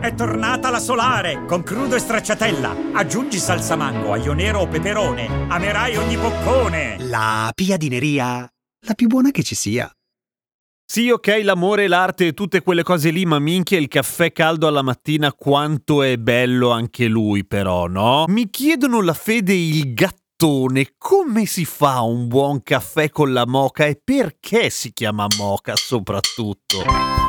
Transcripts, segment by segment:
È tornata la solare con crudo e stracciatella. Aggiungi salsa mango, aglio nero o peperone. Amerai ogni boccone. La piadineria, la più buona che ci sia. Sì, ok, l'amore, l'arte e tutte quelle cose lì, ma minchia il caffè caldo alla mattina quanto è bello anche lui però, no? Mi chiedono la fede e il gattone, come si fa un buon caffè con la moca e perché si chiama moca soprattutto?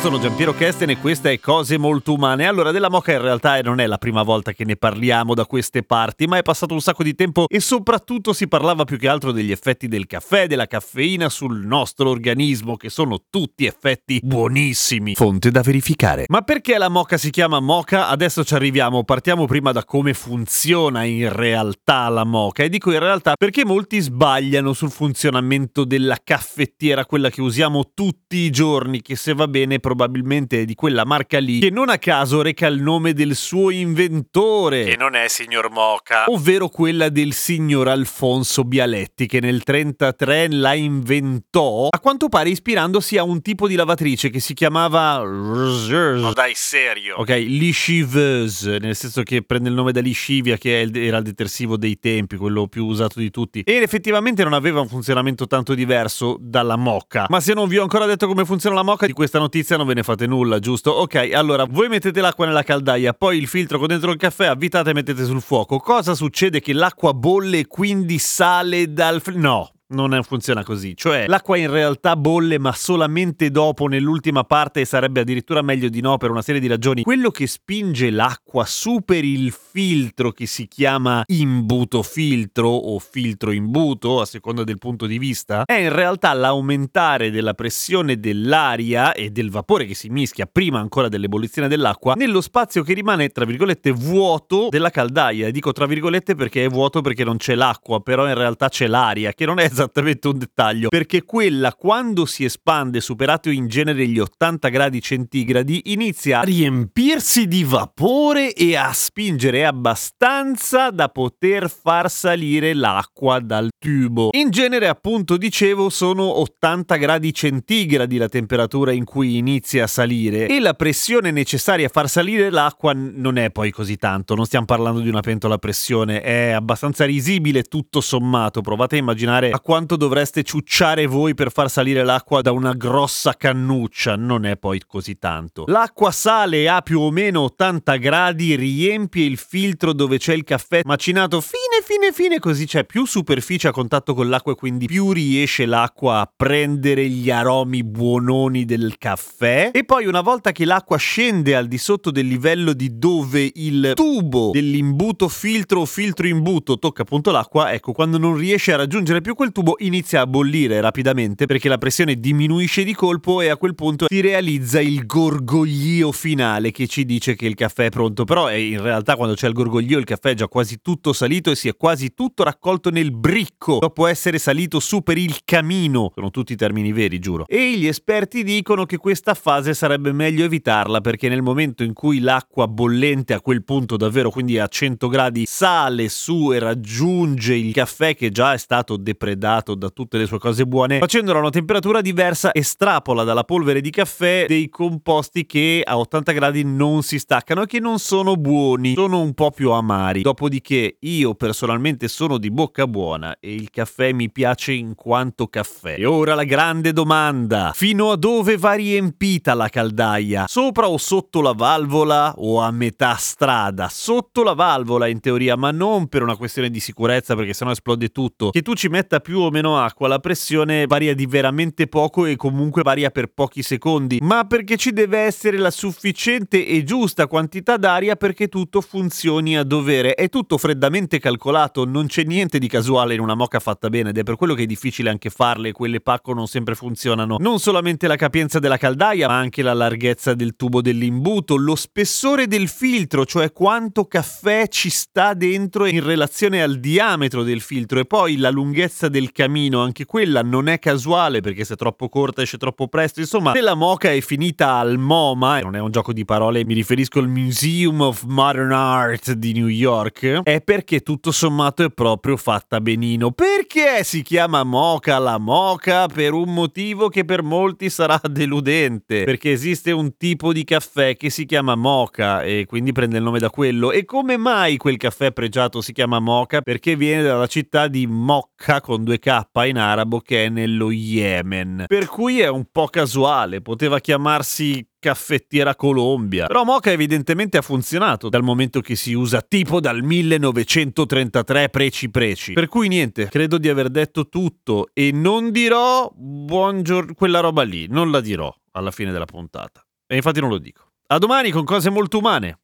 Sono Giampiero Kesten e questa è Cose Molto Umane. Allora, della moca in realtà non è la prima volta che ne parliamo da queste parti, ma è passato un sacco di tempo e soprattutto si parlava più che altro degli effetti del caffè, della caffeina sul nostro organismo, che sono tutti effetti buonissimi. Fonte da verificare. Ma perché la moca si chiama moca? Adesso ci arriviamo. Partiamo prima da come funziona in realtà la moca. E dico in realtà perché molti sbagliano sul funzionamento della caffettiera, quella che usiamo tutti i giorni, che se va bene probabilmente di quella marca lì, che non a caso reca il nome del suo inventore, che non è signor Moca, ovvero quella del signor Alfonso Bialetti, che nel 33 la inventò, a quanto pare ispirandosi a un tipo di lavatrice che si chiamava... No dai, serio? Ok, lisciveuse, nel senso che prende il nome da liscivia, che era il detersivo dei tempi, quello più usato di tutti, ed effettivamente non aveva un funzionamento tanto diverso dalla moca. Ma se non vi ho ancora detto come funziona la moca, di questa notizia non ve ne fate nulla, giusto? Ok, allora voi mettete l'acqua nella caldaia, poi il filtro con dentro il caffè, avvitate e mettete sul fuoco. Cosa succede? Che l'acqua bolle e quindi sale dal... Fl- no, non funziona così. Cioè, l'acqua in realtà bolle, ma solamente dopo, nell'ultima parte, e sarebbe addirittura meglio di no per una serie di ragioni. Quello che spinge l'acqua su per il filtro che si chiama imbuto filtro o filtro imbuto, a seconda del punto di vista, è in realtà l'aumentare della pressione dell'aria e del vapore che si mischia prima ancora dell'ebollizione dell'acqua nello spazio che rimane, tra virgolette, vuoto della caldaia. Dico tra virgolette perché è vuoto perché non c'è l'acqua, però in realtà c'è l'aria, che non è un dettaglio, perché quella quando si espande, superato in genere gli 80 gradi centigradi, inizia a riempirsi di vapore e a spingere abbastanza da poter far salire l'acqua dal tubo. In genere, appunto, dicevo, sono 80 gradi centigradi la temperatura in cui inizia a salire e la pressione necessaria a far salire l'acqua non è poi così tanto, non stiamo parlando di una pentola a pressione, è abbastanza risibile tutto sommato. Provate a immaginare a quanto dovreste ciucciare voi per far salire l'acqua da una grossa cannuccia, non è poi così tanto. L'acqua sale a più o meno 80 gradi, riempie il filtro dove c'è il caffè macinato fine fine fine così c'è più superficie a contatto con l'acqua e quindi più riesce l'acqua a prendere gli aromi buononi del caffè e poi una volta che l'acqua scende al di sotto del livello di dove il tubo dell'imbuto filtro o filtro imbuto tocca appunto l'acqua, ecco quando non riesce a raggiungere più quel tubo inizia a bollire rapidamente perché la pressione diminuisce di colpo e a quel punto si realizza il gorgoglio finale che ci dice che il caffè è pronto, però è in realtà quando c'è il gorgoglio il caffè è già quasi tutto salito e si è quasi tutto raccolto nel bricco dopo essere salito su per il camino. Sono tutti termini veri, giuro. E gli esperti dicono che questa fase sarebbe meglio evitarla perché nel momento in cui l'acqua bollente a quel punto davvero, quindi a 100 gradi, sale su e raggiunge il caffè che già è stato depredato da tutte le sue cose buone, facendolo a una temperatura diversa estrapola dalla polvere di caffè dei composti che a 80 gradi non si staccano e che non sono buoni, sono un po' più amari. Dopodiché io personalmente sono di bocca buona e il caffè mi piace in quanto caffè. E ora la grande domanda, fino a dove va riempita la caldaia? Sopra o sotto la valvola o a metà strada? Sotto la valvola in teoria, ma non per una questione di sicurezza perché sennò esplode tutto. Che tu ci metta più o meno acqua, la pressione varia di veramente poco e comunque varia per pochi secondi, ma perché ci deve essere la sufficiente e giusta quantità d'aria perché tutto funzioni a dovere. È tutto freddamente calcolato, non c'è niente di casuale in una moca fatta bene ed è per quello che è difficile anche farle, quelle pacco non sempre funzionano. Non solamente la capienza della caldaia, ma anche la larghezza del tubo dell'imbuto, lo spessore del filtro, cioè quanto caffè ci sta dentro in relazione al diametro del filtro e poi la lunghezza del camino, anche quella non è casuale perché se è troppo corta esce troppo presto. Insomma, se la moca è finita al MoMA, non è un gioco di parole, mi riferisco al Museum of Modern Art di New York, è perché tutto sommato è proprio fatta benino. Perché si chiama moca la moca? Per un motivo che per molti sarà deludente, perché esiste un tipo di caffè che si chiama moca e quindi prende il nome da quello. E come mai quel caffè pregiato si chiama moca? Perché viene dalla città di Mocca con due K in arabo che è nello Yemen. Per cui è un po' casuale, poteva chiamarsi caffettiera Colombia. Però Mocha evidentemente ha funzionato dal momento che si usa tipo dal 1933 preci preci. Per cui niente, credo di aver detto tutto e non dirò buongiorno quella roba lì, non la dirò alla fine della puntata. E infatti non lo dico. A domani con cose molto umane.